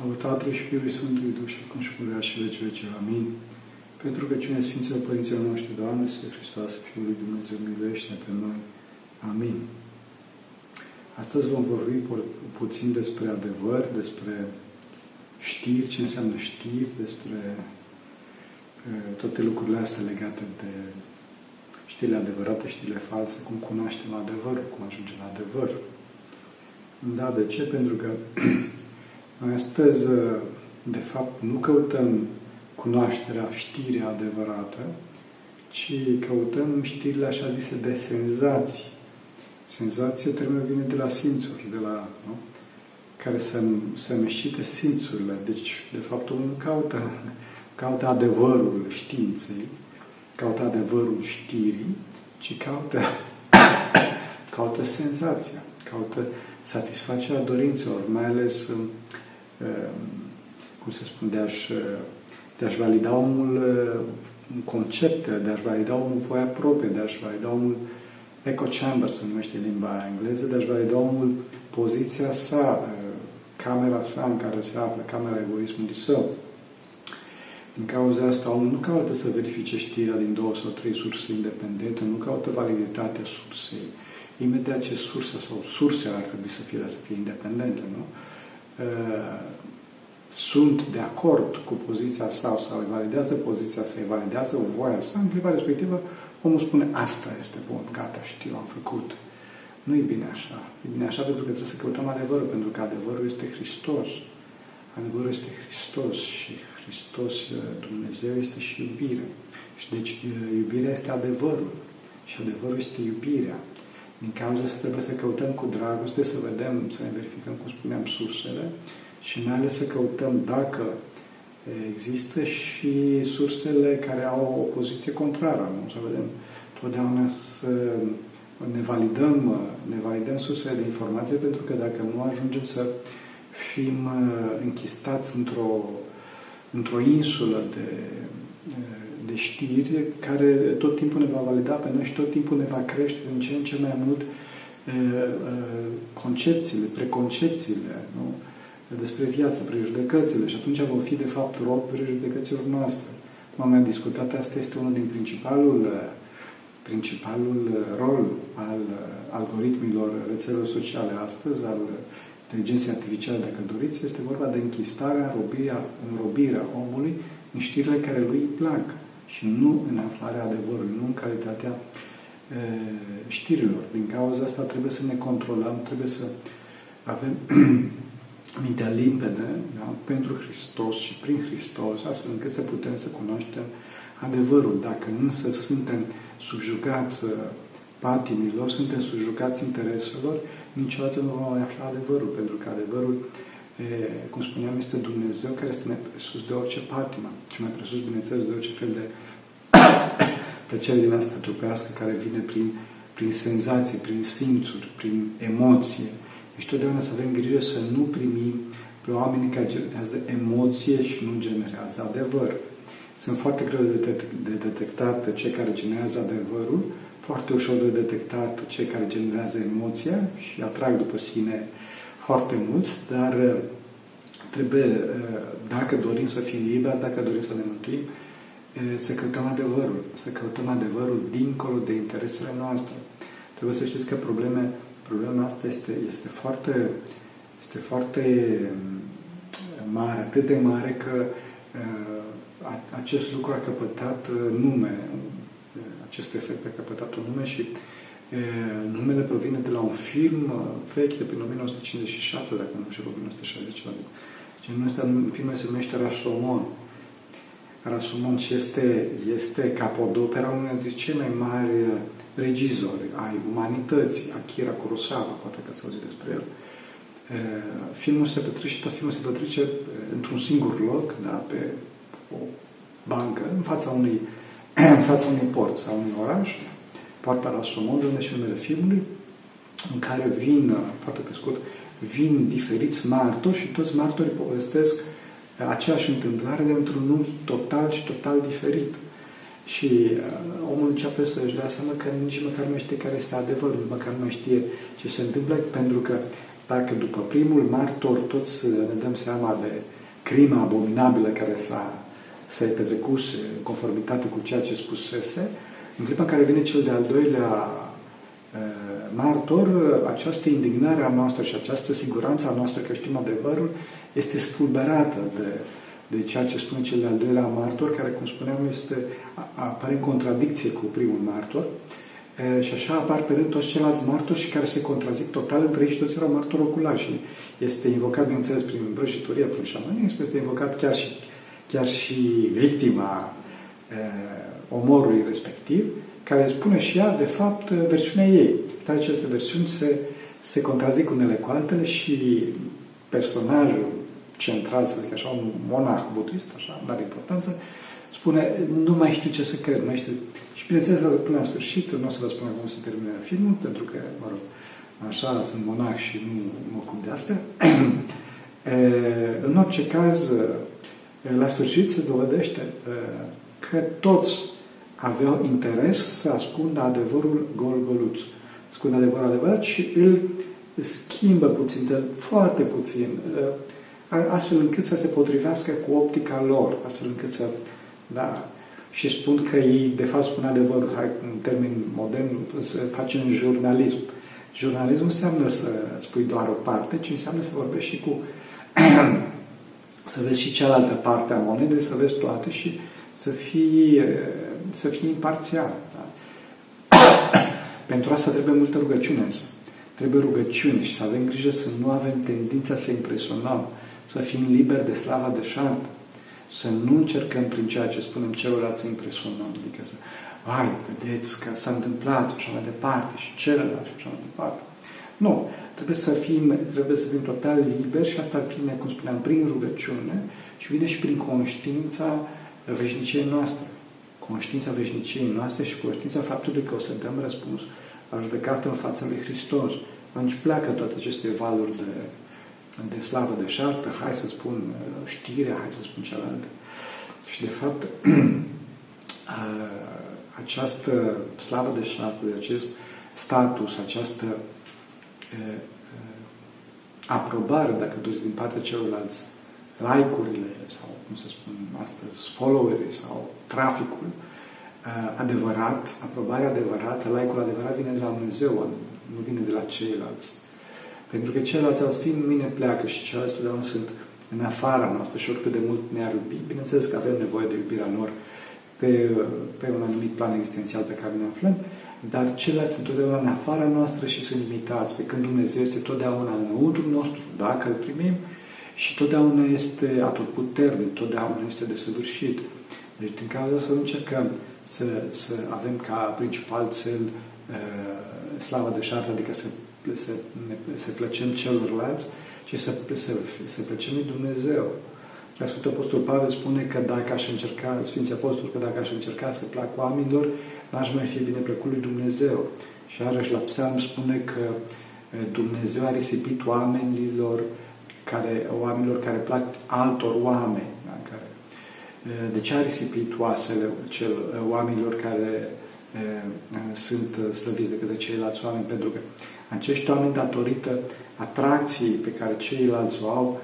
Slavă Tatălui și Fiului Sfântului Duh și acum și purea și vece vece. Amin. Pentru că cine Sfinților Părinților noștri, Doamne, Sfântul Hristos, Fiul lui Dumnezeu, miluiește pe noi. Amin. Astăzi vom vorbi pu- puțin despre adevăr, despre știri, ce înseamnă știri, despre uh, toate lucrurile astea legate de știrile adevărate, știrile false, cum cunoaștem adevărul, cum ajungem la adevăr. Da, de ce? Pentru că noi astăzi, de fapt, nu căutăm cunoașterea, știrea adevărată, ci căutăm știrile așa zise de senzații. Senzație termenul vine de la simțuri, de la, nu? care să, să meșcite simțurile. Deci, de fapt, omul nu caută, caută adevărul științei, caută adevărul știrii, ci caută, caută senzația, caută satisfacerea dorințelor, mai ales, um, cum să spun, de a-și, de a-și valida omul um, conceptele, de a-și valida omul voia proprie, de a-și valida omul echo chamber, se numește limba engleză, de a-și valida omul poziția sa, uh, camera sa în care se află, camera egoismului său. Din cauza asta, omul nu caută să verifice știrea din două sau trei surse independente, nu caută validitatea sursei. Imediat ce sursa sau sursele ar trebui să fie, să fie independente, nu? Sunt de acord cu poziția sa sau îi validează poziția sa, îi validează voia sa, în clipa respectivă, omul spune, asta este bun, gata, știu, am făcut. Nu e bine așa. E bine așa pentru că trebuie să căutăm adevărul, pentru că adevărul este Hristos. Adevărul este Hristos și Hristos, Dumnezeu, este și iubire. Și deci iubirea este adevărul. Și adevărul este iubirea. Din cauza asta trebuie să căutăm cu dragoste, să vedem, să ne verificăm, cum spuneam, sursele și mai ales să căutăm dacă există și sursele care au o poziție contrară. Nu? Să vedem totdeauna să ne validăm, ne validăm sursele de informație, pentru că dacă nu ajungem să fim închistați într-o, într-o insulă de, de știri care tot timpul ne va valida pe noi și tot timpul ne va crește în ce în ce mai mult concepțiile, preconcepțiile nu? despre viață, prejudecățile și atunci vom fi de fapt rob prejudecăților noastre. Cum am mai discutat, asta este unul din principalul principalul rol al algoritmilor rețelelor sociale astăzi, al inteligenței artificiale, dacă doriți, este vorba de închistarea, înrobirea, înrobirea omului în știrile care lui îi plac și nu în aflarea adevărului, nu în calitatea e, știrilor. Din cauza asta trebuie să ne controlăm, trebuie să avem mintea limpede da? pentru Hristos și prin Hristos, astfel încât să putem să cunoaștem adevărul. Dacă însă suntem subjugați uh, patimilor, suntem subjugați intereselor, niciodată nu vom mai afla adevărul, pentru că adevărul, e, cum spuneam, este Dumnezeu care este mai presus de orice patimă și mai presus, bineînțeles, de orice fel de plăcere din asta trupească care vine prin, prin senzații, prin simțuri, prin emoție. Deci totdeauna să avem grijă să nu primim pe oamenii care generează emoție și nu generează adevăr. Sunt foarte greu de, de detectat cei care generează adevărul, foarte ușor de detectat cei care generează emoția și atrag după sine foarte mulți, dar uh, trebuie, uh, dacă dorim să fim liberi, dacă dorim să ne mântuim, uh, să căutăm adevărul, să căutăm adevărul dincolo de interesele noastre. Trebuie să știți că probleme, problema asta este, este, foarte, este foarte um, mare, atât de mare că acest lucru a căpătat nume, acest efect a căpătat un nume și numele provine de la un film vechi de prin 1957, dacă nu știu, 1960 ceva. Genul ăsta, filmul se numește Rashomon. Rashomon este, este capodopera unul dintre cei mai mari regizori ai umanității, Akira Kurosawa, poate că ați auzit despre el. Filmul se petrece, tot filmul se petrece într-un singur loc, da, pe o bancă, în fața unui în fața unei porți a unui oraș, poarta la Somon, unde și numele filmului, în care vin, foarte pe scurt, vin diferiți martori și toți martorii povestesc aceeași întâmplare de într-un unghi total și total diferit. Și uh, omul începe să-și dea seama că nici măcar nu știe care este adevărul, măcar nu mai știe ce se întâmplă, pentru că Dacă după primul martor toți ne dăm seama de crima abominabilă care s-a, s-a petrecut în conformitate cu ceea ce spusese, în clipa în care vine cel de-al doilea martor, această indignare a noastră și această siguranță a noastră că știm adevărul este spulberată de, de ceea ce spune cel de-al doilea martor, care, cum spuneam, este, apare în contradicție cu primul martor. Și așa apar pe rând toți ceilalți martori și care se contrazic total între ei și toți erau martori oculari. Și este invocat, bineînțeles, prin vrăjitoria, prin șamanism, este invocat chiar și, chiar și victima eh, omorului respectiv, care spune și ea, de fapt, versiunea ei. Dar aceste versiuni se, se contrazic unele cu altele și personajul central, să zic așa, un monah budist, așa, nu are importanță, spune, nu mai știu ce să cred, nu mai știu. Și bineînțeles, până la sfârșit, nu o să vă spun cum se termină filmul, pentru că, mă rog, așa, sunt monah și nu mă ocup de astea. în orice caz, la sfârșit se dovedește că toți aveau interes să ascundă adevărul gol-goluț. Ascundă adevărul adevărat și îl schimbă puțin, de foarte puțin, astfel încât să se potrivească cu optica lor, astfel încât să, da, și spun că ei, de fapt, spun adevărul, hai, în termen modern, să facem jurnalism. Jurnalism înseamnă să spui doar o parte, ci înseamnă să vorbești și cu să vezi și cealaltă parte a monedei, să vezi toate și să fii, să fii imparțial. Da? Pentru asta trebuie multă rugăciune însă. Trebuie rugăciune și să avem grijă să nu avem tendința să impresionăm, să fim liberi de slava de șart, să nu încercăm prin ceea ce spunem celorlalți să impresionăm, adică să, ai, vedeți că s-a întâmplat și mai departe și celălalt și așa mai departe. Nu, trebuie să fim, trebuie să fim total liberi și asta vine, cum spuneam, prin rugăciune și vine și prin conștiința veșniciei noastre. Conștiința veșniciei noastre și conștiința faptului că o să dăm răspuns la judecată în fața lui Hristos. Atunci pleacă toate aceste valuri de, de slavă, de șartă, hai să spun uh, știrea, hai să spun cealaltă. Și de fapt, această slavă de șartă, de acest status, această aprobare, dacă doriți, din partea celorlalți, like-urile sau, cum să spun astăzi, followerii sau traficul, adevărat, aprobarea adevărată, like-ul adevărat vine de la Dumnezeu, nu vine de la ceilalți. Pentru că ceilalți alți fiind mine pleacă și ceilalți totdeauna sunt în afara noastră și oricât de mult ne-ar iubi. Bineînțeles că avem nevoie de iubirea lor pe, pe un anumit plan existențial pe care ne aflăm, dar ceilalți sunt totdeauna în afara noastră și sunt limitați, pe când Dumnezeu este totdeauna înăuntru nostru, dacă îl primim, și totdeauna este atotputernic, totdeauna este desăvârșit. Deci, din cauza să încercăm să, să avem ca principal cel uh, slava de șartă, adică să, să, ne, să plăcem celorlalți, ci să, să, să plăcem lui Dumnezeu. Chiar Sfântul Apostol Pavel spune că dacă aș încerca, Sfinții Apostol, că dacă aș încerca să plac oamenilor, n-aș mai fi bine plăcut lui Dumnezeu. Și iarăși la psalm spune că Dumnezeu a risipit oamenilor care, oamenilor care plac altor oameni. Da? Care, de ce a risipit oasele cel, oamenilor care sunt slăviți de către ceilalți oameni? Pentru că acești oameni, datorită atracției pe care ceilalți o au,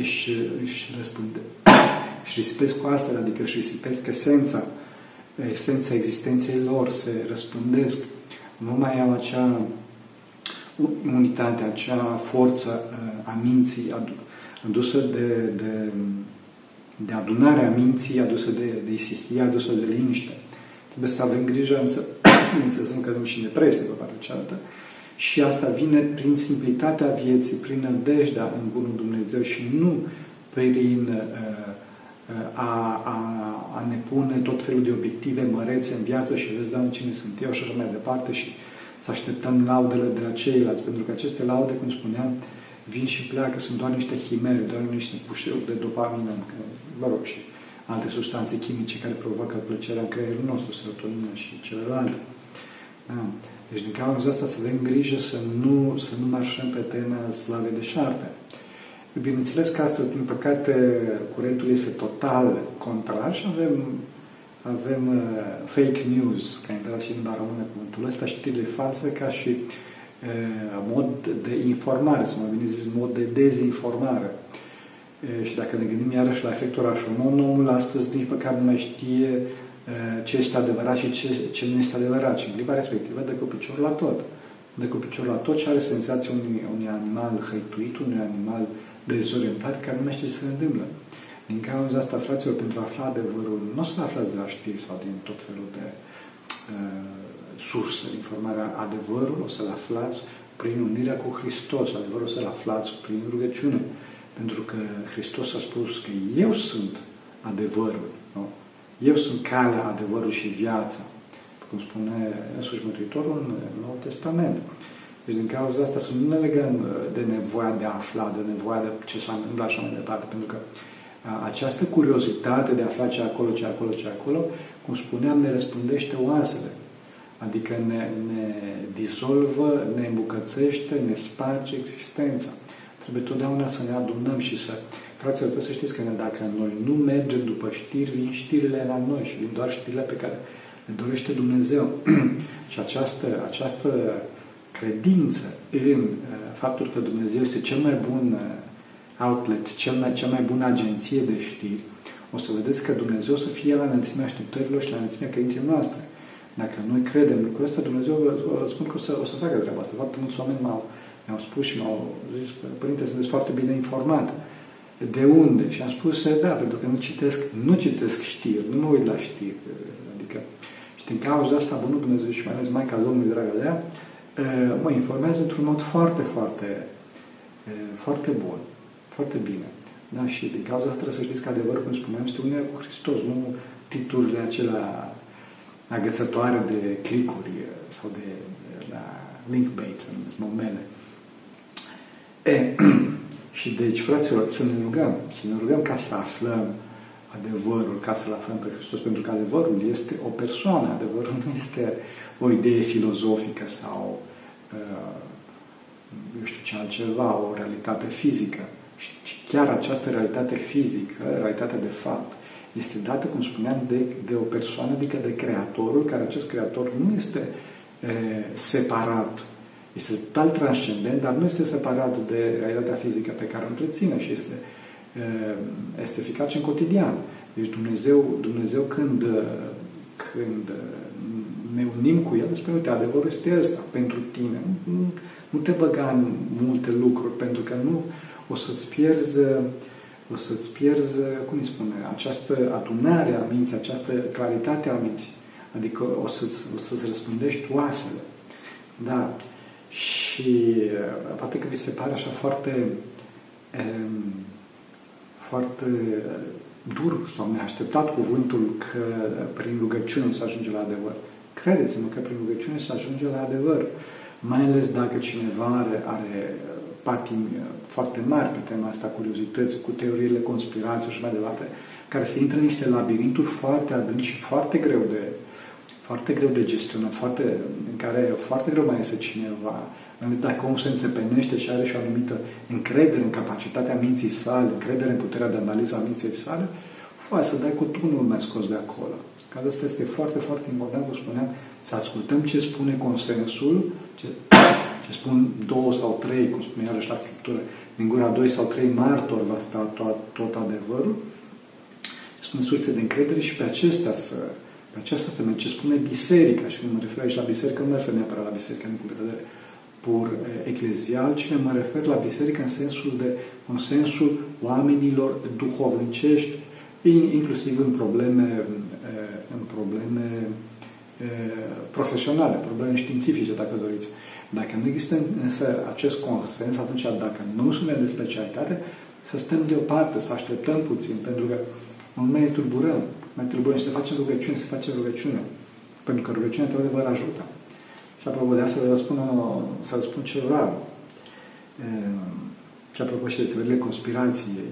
își, își răspunde, își risipesc oasele, adică își risipesc esența esența existenței lor, se răspândesc, nu mai au acea unitate, acea forță uh, a minții adusă de, de, de adunare a minții, adusă de, de isihie, adusă de liniște. Trebuie să avem grijă, însă, bineînțeles, nu cădem și în depresie pe partea cealaltă, și asta vine prin simplitatea vieții, prin nădejdea în Bunul Dumnezeu și nu prin uh, a, a, a ne pune tot felul de obiective mărețe în viață și vezi, Doamne, cine sunt eu și așa mai departe și să așteptăm laudele de la ceilalți, pentru că aceste laude, cum spuneam, vin și pleacă, sunt doar niște chimere, doar niște pușeuri de dopamină, mă rog, și alte substanțe chimice care provoacă plăcerea în creierul nostru, serotonină și celelalte. Da. Deci, din cauza asta, să avem grijă să nu, să nu marșăm pe tena slavei de șarte. Bineînțeles că astăzi, din păcate, curentul este total contrar și avem, avem uh, fake news, ca intrat și în limba română cuvântul ăsta, știrile false, ca și mod de informare, sau mai bine zis, mod de dezinformare. Și dacă ne gândim iarăși la efectul Rashomon, omul astăzi nici măcar nu mai știe ce este adevărat și ce, ce nu este adevărat. Și în clipa respectivă dă cu piciorul la tot. Dă cu piciorul la tot și are senzația unui, unui animal hăituit, unui animal dezorientat care nu mai știe ce se întâmplă. Din cauza asta, fraților, pentru a afla adevărul, nu o să-l aflați de la știri sau din tot felul de uh, surse de informare. Adevărul o să-l aflați prin unirea cu Hristos. Adevărul o să-l aflați prin rugăciune. Pentru că Hristos a spus că eu sunt adevărul. Nu? Eu sunt calea, adevărul și viața. Cum spune însuși Mântuitorul în Noul Testament. Deci din cauza asta să nu ne legăm uh, de nevoia de a afla, de nevoia de ce s-a întâmplat și mai departe, pentru că această curiozitate de a afla ce acolo, ce acolo, ce acolo, cum spuneam, ne răspundește oasele. Adică ne, ne dizolvă, ne îmbucățește, ne sparge existența. Trebuie totdeauna să ne adunăm și să... Fraților, trebuie să știți că dacă noi nu mergem după știri, vin știrile la noi și vin doar știrile pe care le dorește Dumnezeu. și această, această credință în uh, faptul că Dumnezeu este cel mai bun uh, outlet, cel mai, cea mai bună agenție de știri, o să vedeți că Dumnezeu să fie la înălțimea așteptărilor și la înălțimea credinței noastre. Dacă noi credem lucrul ăsta, Dumnezeu vă spun că o să, o să facă treaba asta. Foarte mulți oameni m-au, mi-au spus și m-au zis, Părinte, sunteți foarte bine informat. De unde? Și am spus, da, pentru că nu citesc, nu citesc știri, nu mă uit la știri. Adică, și din cauza asta, Bunul Dumnezeu și mai ales Maica Domnului, dragă de ea, mă informează într-un mod foarte, foarte, foarte bun. Foarte bine. Da? Și din cauza asta trebuie să știți că adevărul, cum spuneam, este unirea cu Hristos, nu titlurile acelea agățătoare de clicuri sau de la link bait, să numesc momele. E, și deci, fraților, să ne rugăm, să ne rugăm ca să aflăm adevărul, ca să-L aflăm pe Hristos, pentru că adevărul este o persoană, adevărul nu este o idee filozofică sau uh, eu știu ce altceva, o realitate fizică. Și chiar această realitate fizică, realitatea de fapt, este dată, cum spuneam, de, de o persoană, adică de Creatorul, care acest Creator nu este e, separat, este total transcendent, dar nu este separat de realitatea fizică pe care o întreține și este, e, este eficace în cotidian. Deci Dumnezeu, Dumnezeu când, când ne unim cu El, spune, uite, adevărul este ăsta pentru tine. Nu, nu te băga în multe lucruri, pentru că nu, o să-ți pierzi, o să-ți pierzi, cum îi spune, această adunare a minții, această claritate a minții. Adică o să-ți, o să-ți răspundești oasele. Da. Și poate că vi se pare așa foarte um, foarte dur sau neașteptat cuvântul că prin rugăciune se ajunge la adevăr. Credeți-mă că prin rugăciune se ajunge la adevăr. Mai ales dacă cineva are, are patimi uh, foarte mari pe tema asta, curiozități, cu teoriile conspirației și mai departe, care se intră în niște labirinturi foarte adânci și foarte greu de, foarte greu de gestionat, foarte, în care foarte greu mai este cineva, dacă omul se înțepenește și are și o anumită încredere în capacitatea minții sale, încredere în puterea de analiză a minții sale, foaie să dai cu tunul mai scos de acolo. Că asta este foarte, foarte important, cum spuneam, să ascultăm ce spune consensul, ce ce spun două sau trei, cum spune iarăși la Scriptură, din gura doi sau trei martori va sta tot, tot adevărul, sunt surse de încredere și pe acestea să, pe acestea să merge. Ce spune biserica, și când mă refer aici la biserică, nu mă refer neapărat la biserică din punct de vedere pur eclezial, ci mă refer la biserică în sensul de consensul oamenilor duhovnicești, inclusiv în probleme, în probleme profesionale, probleme științifice, dacă doriți. Dacă nu există însă acest consens, atunci dacă nu suntem de specialitate, să stăm deoparte, să așteptăm puțin, pentru că nu mai turburăm, mai turburăm și să facem rugăciune, să facem rugăciune. Pentru că rugăciunea într-adevăr ajută. Și apropo de asta, vă spun, să vă spun ceva. Și apropo și de teoriile conspirației.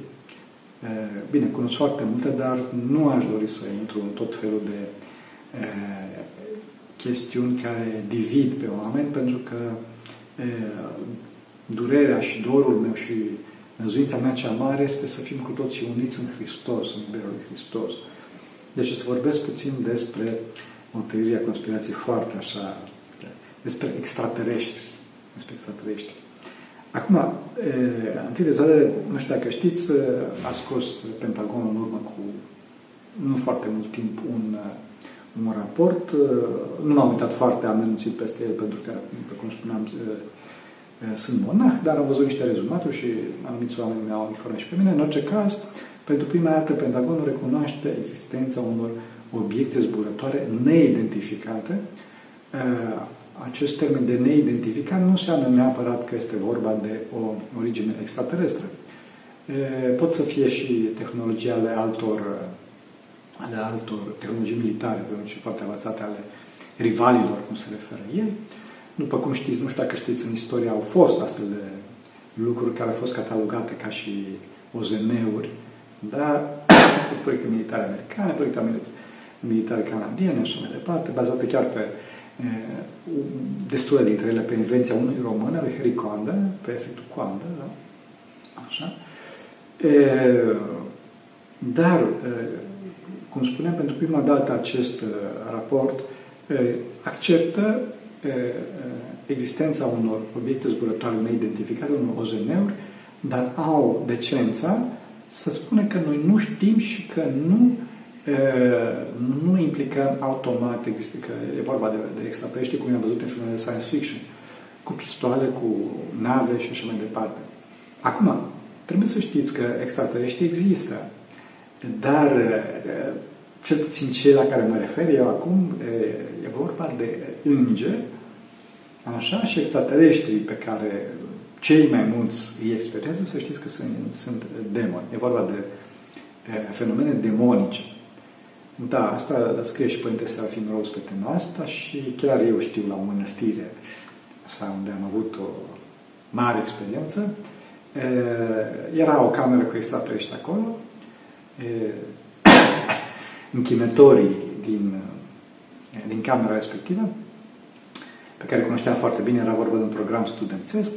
Bine, cunosc foarte multe, dar nu aș dori să intru în tot felul de chestiuni care divid pe oameni, pentru că e, durerea și dorul meu și năzuința mea cea mare este să fim cu toții uniți în Hristos, în iubirea lui Hristos. Deci o să vorbesc puțin despre o teorie a conspirației foarte așa, despre extraterestri. despre extraterestri. Acum, e, întâi de toate, nu știu dacă știți, a scos Pentagonul în urmă cu nu foarte mult timp un, un raport. Nu m-am uitat foarte amenunțit peste el, pentru că, cum spuneam, sunt monah, dar am văzut niște rezultate și anumiți oameni mi-au informat și pe mine. În orice caz, pentru prima dată, Pentagonul recunoaște existența unor obiecte zburătoare neidentificate. Acest termen de neidentificat nu înseamnă neapărat că este vorba de o origine extraterestră. Pot să fie și tehnologii ale altor, ale altor tehnologii militare, și foarte avansate ale rivalilor, cum se referă ei. După cum știți, nu știu dacă știți, în istorie au fost astfel de lucruri care au fost catalogate ca și OZN-uri, dar proiecte militare americane, proiecte militare canadiene și mai departe, bazate chiar pe destule dintre ele pe invenția unui român, lui Harry Coanda, pe efectul Coanda, da? Așa. E, dar, e, cum spuneam, pentru prima dată acest raport e, acceptă existența unor obiecte zburătoare neidentificate, unor OZN-uri, dar au decența să spune că noi nu știm și că nu nu implicăm automat, există că e vorba de, de extraterestri, cum am văzut în filmele de science fiction, cu pistoale, cu nave și așa mai departe. Acum, trebuie să știți că extraterestri există, dar cel puțin cei la care mă refer eu acum, e vorba de îngeri, așa, și extraterestrii pe care cei mai mulți îi experiență, să știți că sunt, sunt demoni. E vorba de e, fenomene demonice. Da, asta scrie și Părinte Serafim Rose pe tema asta și chiar eu știu la o mănăstire sau unde am avut o mare experiență. E, era o cameră cu extraterestri acolo. E, închinătorii din, din camera respectivă, pe care cunoșteam foarte bine, era vorba de un program studențesc,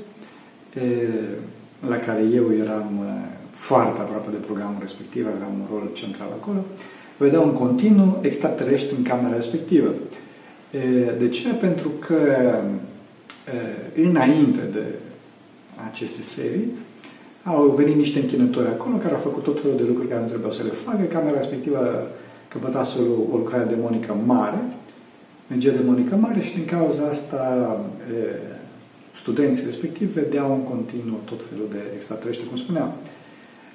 la care eu eram foarte aproape de programul respectiv, aveam un rol central acolo, vedeau în continuu extraterestri în camera respectivă. De ce? Pentru că înainte de aceste serii, au venit niște închinători acolo care au făcut tot felul de lucruri care nu trebuiau să le facă. Camera respectivă căpătase o, o lucrare demonică mare, energie demonică mare și din cauza asta studenții respectiv vedeau în continuu tot felul de extraterestri, cum spuneam.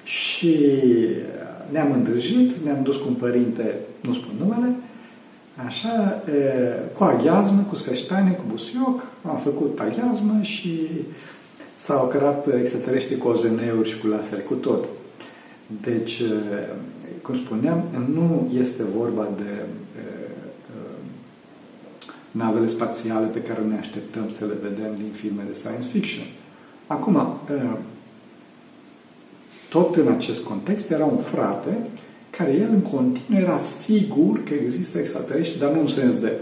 Și ne-am îndrăjit, ne-am dus cu un părinte, nu spun numele, așa, cu aghiazmă, cu sfeștane, cu busioc, am făcut aghiazmă și s-au cărat extraterestri cu OZN-uri și cu lasere, cu tot. Deci, cum spuneam, nu este vorba de navele spațiale pe care ne așteptăm să le vedem din filme de science fiction. Acum, tot în acest context era un frate care el în continuu era sigur că există extraterestri, dar nu în sens de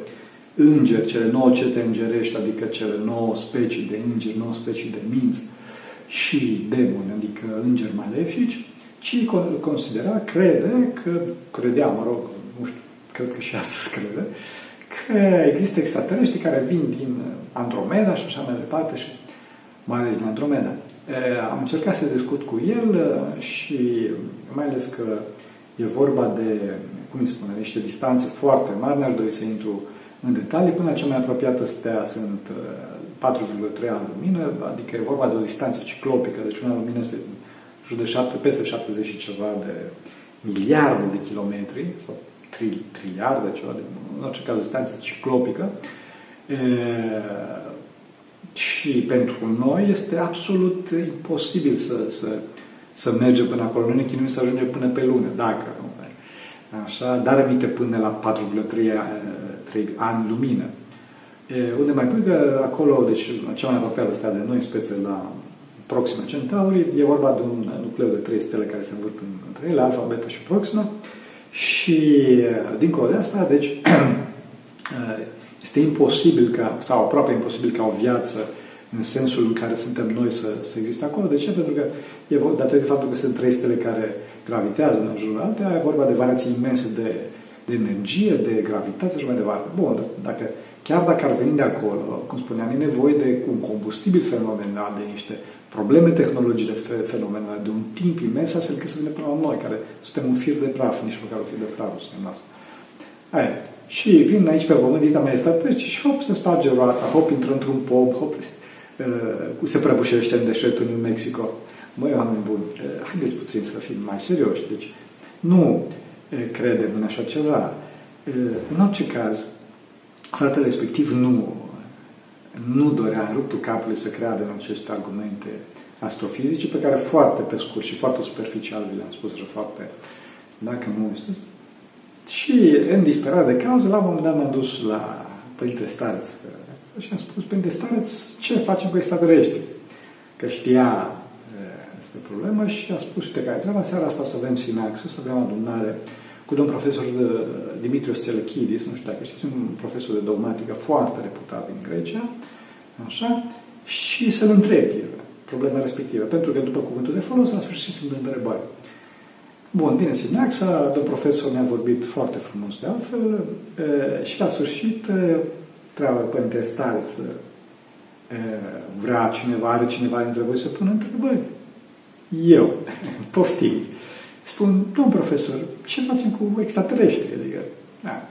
îngeri, cele nouă cete îngerești, adică cele nouă specii de îngeri, nouă specii de minți și demoni, adică îngeri malefici, ci considera, crede că, credea, mă rog, nu știu, cred că și astăzi crede, că există extraterestri care vin din Andromeda și așa mai departe și mai ales din Andromeda. Am încercat să discut cu el și mai ales că e vorba de, cum îi spune, niște distanțe foarte mari, n-aș dori să intru în detalii, până la cea mai apropiată stea sunt 4,3 ani lumină, adică e vorba de o distanță ciclopică, deci una lumină este jur de 7, peste 70 și ceva de miliarde de kilometri, sau tri, triliarde, ceva de, în orice caz, o distanță ciclopică. E, și pentru noi este absolut imposibil să, să, să mergem până acolo. Noi ne chinuim să ajungem până pe lună, dacă nu. Așa, dar aminte până la 4,3 ani lumină. E, unde mai pui că acolo, deci cea mai apropiată stea de noi, în speță la Proxima Centauri, e vorba de un nucleu de trei stele care se învârt între ele, Alfa, Beta și Proxima. Și dincolo de asta, deci este imposibil ca, sau aproape imposibil ca o viață în sensul în care suntem noi să, să existe acolo. De ce? Pentru că e datorită faptul că sunt trei stele care gravitează în jurul altea, e vorba de variații imense de, de energie, de gravitate și mai departe. Bun, dacă chiar dacă ar veni de acolo, cum spuneam, e nevoie de un combustibil fenomenal, de niște probleme tehnologice fenomenale, de un timp imens, astfel că să vină până la noi, care suntem un fir de praf, nici măcar un fir de praf, suntem asta. Aia. Și vin aici pe pământ, dita mai este trece și hop, se sparge roata, hop, intră într-un pop, hop, uh, se prăbușește în deșertul New Mexico. Măi, oameni buni, uh, haideți puțin să fim mai serioși. Deci, nu uh, credem în așa ceva. Uh, în orice caz, fratele respectiv nu, nu dorea în ruptul capului să creadă în aceste argumente astrofizice, pe care foarte pe scurt și foarte superficial le-am spus și foarte, dacă nu este. Și în disperare de cauză, la un moment dat m-am dus la Părinte Stareț și am spus, Părinte Stareț, ce facem cu extraterestri? Că știa despre problemă și a spus, uite care treaba, seara asta o să avem Sinax, o să avem adunare cu domn profesor Dimitrios Tselechidis, nu știu dacă știți, un profesor de dogmatică foarte reputat din Grecia, așa, și să-l întrebi problema respectivă, pentru că după cuvântul de folos, la sfârșit sunt întrebări. Bun, bine, Sinaxa, domn profesor ne-a vorbit foarte frumos de altfel și la sfârșit treaba Părinte Stareț vrea cineva, are cineva dintre voi să pună întrebări. Eu, poftim. Spun, domn profesor, ce facem cu extraterestri? Adică, da.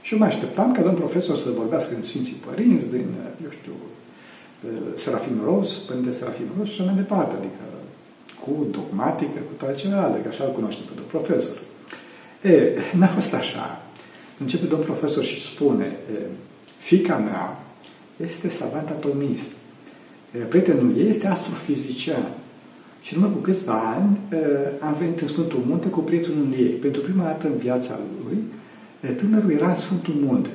Și eu mă așteptam ca domn profesor să vorbească în Sfinții Părinți, din, eu știu, Serafim Ros, Părinte Serafim Ros și așa mai departe. Adică cu dogmatică, cu toate celelalte, că așa îl cunoaște pe domn profesor. E, n-a fost așa. Începe domn profesor și spune, e, fica mea este savant atomist. E, prietenul ei este astrofizician. Și numai cu câțiva ani am venit în Sfântul Munte cu prietenul ei. Pentru prima dată în viața lui, tânărul era în Sfântul Munte.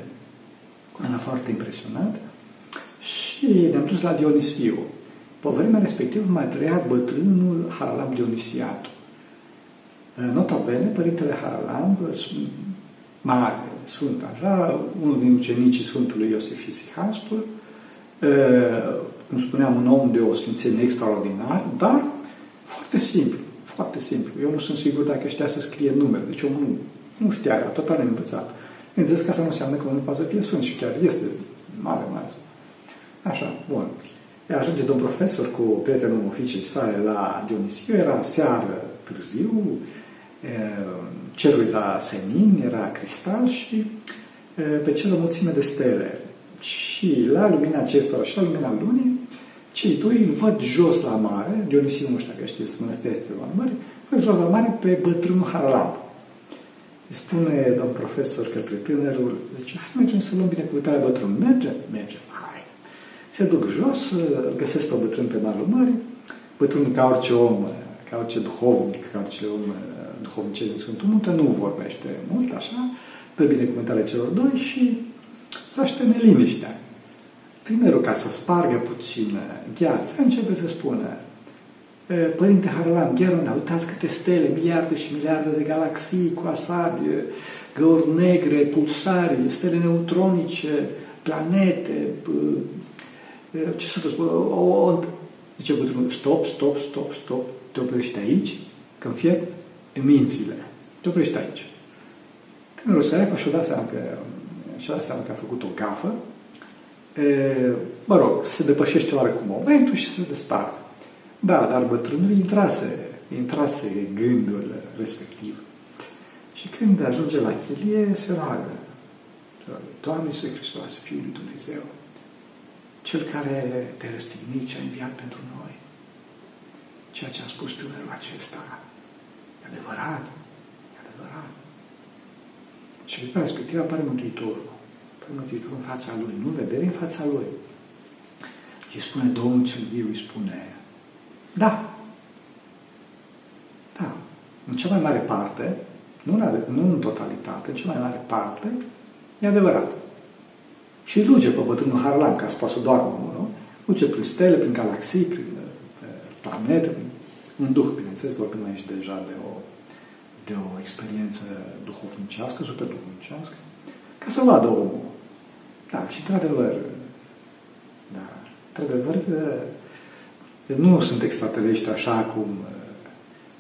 Era foarte impresionat și ne-am dus la Dionisiu. Pe vremea respectivă mai trăia bătrânul Haralam Dionisiatu. Nota bene, Părintele Haralam, mare, sunt așa, unul din ucenicii Sfântului Iosif Isihastul, cum spuneam, un om de o sfințenie extraordinar, dar foarte simplu, foarte simplu. Eu nu sunt sigur dacă știa să scrie numere, deci omul nu, nu știa, era total învățat. Bineînțeles că asta nu înseamnă că omul poate să fie sfânt și chiar este mare, mare. Așa, bun. Ajunge domn profesor cu prietenul oficiei sale la Dionisiu, era seară târziu, cerul era senin, era cristal și pe cer o mulțime de stele. Și la lumina acestora și la lumina lunii, cei doi îl văd jos la mare, Dionisiu nu știu dacă știți, mănăstirea este pe mare, văd jos la mare pe bătrânul Haralamp. Îi spune domn profesor către tânărul, zice, hai mergem să luăm binecuvântarea bătrânului. Merge? Merge. Hai. Se duc jos, îl găsesc pe bătrân pe malul mării, bătrânul ca orice om, ca orice duhovnic, ca orice om duhovnic din Sfântul Munte, nu vorbește mult așa, pe binecuvântarea celor doi și să aștepte liniștea. Tânărul, ca să spargă puțin gheața, începe să spună Părinte Harlam, chiar unde uitați câte stele, miliarde și miliarde de galaxii cu asabi, găuri negre, pulsari, stele neutronice, planete, ce să vă spun, o, o, zice bătrânul, stop, stop, stop, stop, te oprești aici, că fie mințile, te oprești aici. Tânărul săracă și-a dat seama că, și-a dat seama că a făcut o gafă, e, mă rog, se depășește oarecum momentul și se desparte. Da, dar bătrânul intrase, intrase gândul respectiv. Și când ajunge la chelie, se roagă. Doamne Iisus Hristos, Fiul lui Dumnezeu, Cel care te răstignit și a înviat pentru noi, ceea ce a spus tânărul acesta, e adevărat, e adevărat. Și pe respectiv apare Mântuitorul. Apare Mântuitorul în fața Lui, nu vedere în fața Lui. Și spune Domnul cel viu, îi spune, da. Da. În cea mai mare parte, nu în, nu în totalitate, în cea mai mare parte, e adevărat. Și duce pe bătrânul Harlan ca să poată să doarmă, nu? Duce prin stele, prin galaxii, prin planete, prin, în duh, bineînțeles, vorbim aici deja de o, de o experiență duhovnicească, super duhovnicească, ca să vadă omul. Da, și într-adevăr, da, într-adevăr, nu sunt extraterestri așa cum,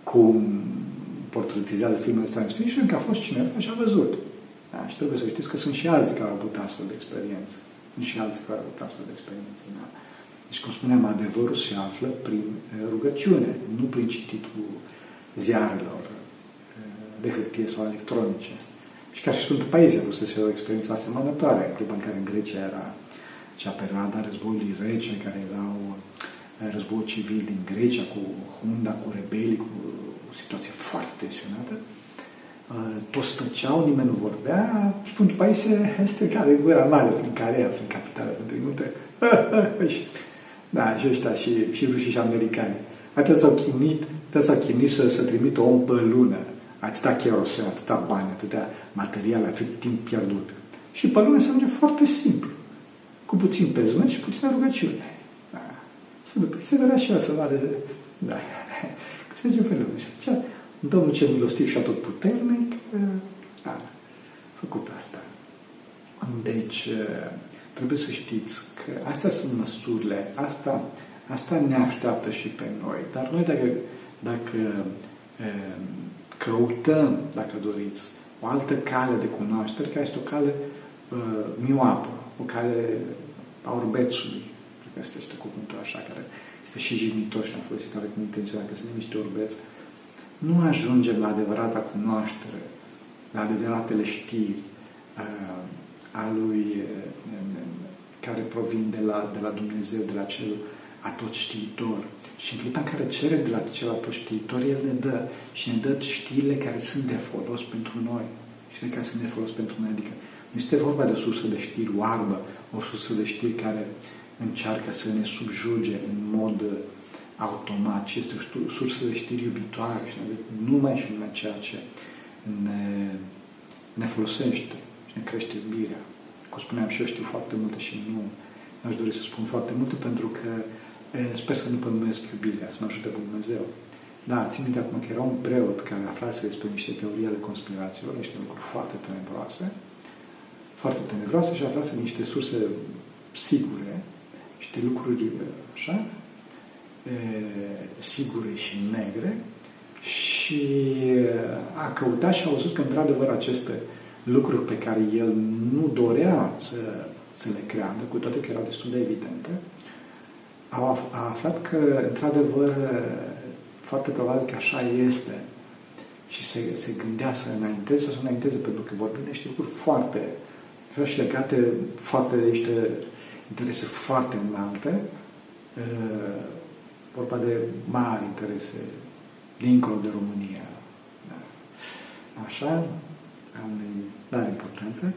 cum portretizează filmele science fiction, că a fost cineva și a văzut. Da? Și trebuie să știți că sunt și alții care au avut astfel de experiență. Sunt și alții care au avut astfel de experiență. Da? Deci, cum spuneam, adevărul se află prin eh, rugăciune, nu prin cititul ziarelor eh, de hârtie sau electronice. Și chiar și Sfântul Paisie a să se o experiență asemănătoare, în clipa în care în Grecia era cea perioada războiului rece, care erau eh, război civil din Grecia, cu Hunda, cu rebelii, cu o situație foarte tensionată, eh, toți stăceau, nimeni nu vorbea, Sfântul Paisie este ca de gura mare prin care prin capitală, pentru multe. Da, și ăștia, și, și rușii și americani. Atât s-au chinuit, atât s-au chinuit să, să trimită om pe lună atâta kerosene, atâta bani, atâta material, atât timp pierdut. Și pe lume se ajunge foarte simplu. Cu puțin pezment și puțină rugăciune. Da. Și după se vedea și el să vadă, da, că se zice felul ăsta. Domnul cel milostiv și atot puternic a făcut asta. Deci, trebuie să știți că astea sunt măsurile, asta, asta ne așteaptă și pe noi. Dar noi, dacă, dacă căutăm, dacă doriți, o altă cale de cunoaștere, care este o cale uh, mioapă, o cale a orbețului. Cred că asta este cuvântul așa, care este și jignitor și am folosit care cu intenția că sunt niște orbeți. Nu ajungem la adevărata cunoaștere, la adevăratele știri uh, a lui uh, care provin de la, de la Dumnezeu, de la cel atot știitor. Și în clipa în care cerem de la cel atot știitor, El ne dă și ne dă știrile care sunt de folos pentru noi. Știrile care sunt de folos pentru noi. Adică nu este vorba de o sursă de știri oarbă, o sursă de știri care încearcă să ne subjuge în mod automat, ci este o sursă de știri iubitoare și numai și numai ceea ce ne, ne folosește și ne crește iubirea. Cum spuneam și eu știu foarte multe și nu aș dori să spun foarte multe pentru că Sper să nu pămânesc iubirea, să mă ajute Dumnezeu. Da, țin minte acum că era un preot care aflase despre niște teorii ale conspirațiilor, niște lucruri foarte tenebroase, foarte tenebroase și aflase niște surse sigure, niște lucruri așa, e, sigure și negre și a căutat și a văzut că într-adevăr aceste lucruri pe care el nu dorea să, să le creadă, cu toate că erau destul de evidente, a, a aflat că, într-adevăr, foarte probabil că așa este și se, se gândea să înainteze, să înainteze, pentru că vorbim de niște lucruri foarte, și legate foarte de niște interese foarte înalte, vorba de mari interese dincolo de România. Așa, a unei mari importanță.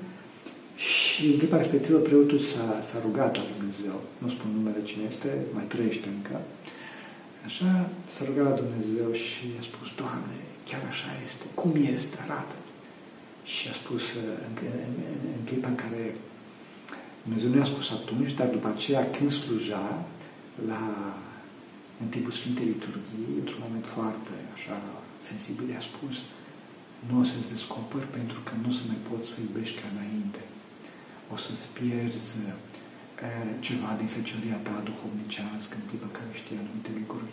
Și în clipa respectivă preotul s-a, s-a rugat la Dumnezeu. Nu spun numele cine este, mai trăiește încă. Așa s-a rugat la Dumnezeu și a spus, Doamne, chiar așa este. Cum este? Arată. Și a spus în, în, în clipa în care Dumnezeu nu i-a spus atunci, dar după aceea când sluja la, în timpul Sfintei Liturghii, într-un moment foarte așa sensibil, i-a spus nu o să-ți descoper pentru că nu o să mai poți să iubești ca înainte o să-ți pierzi ceva din fecioria ta duhovnicească în clipa care știi anumite lucruri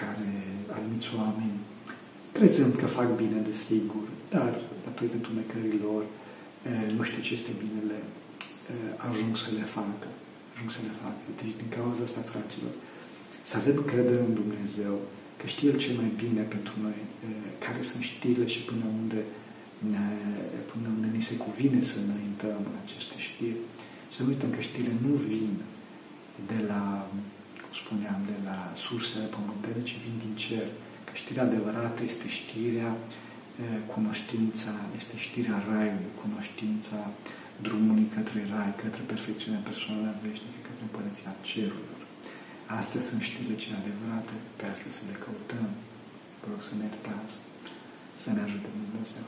care anumiți oameni, crezând că fac bine de sigur, dar datorită întunecărilor, nu știu ce este binele, ajung să le facă. Ajung să le facă. Deci, din cauza asta, fraților, să avem credere în Dumnezeu, că știe El ce mai bine pentru noi, care sunt știrile și până unde ne, până unde ni se cuvine să înaintăm în aceste știri. Să nu uităm că știrile nu vin de la, cum spuneam, de la sursele pământene, ci vin din cer. Că știrea adevărată este știrea, cunoștința, este știrea raiului, cunoștința drumului către rai, către perfecțiunea personală veșnică, către împărăția cerurilor. Astea sunt știrile cele adevărate, pe astea să le căutăm. Vă rog să ne iertați, să ne ajute Dumnezeu.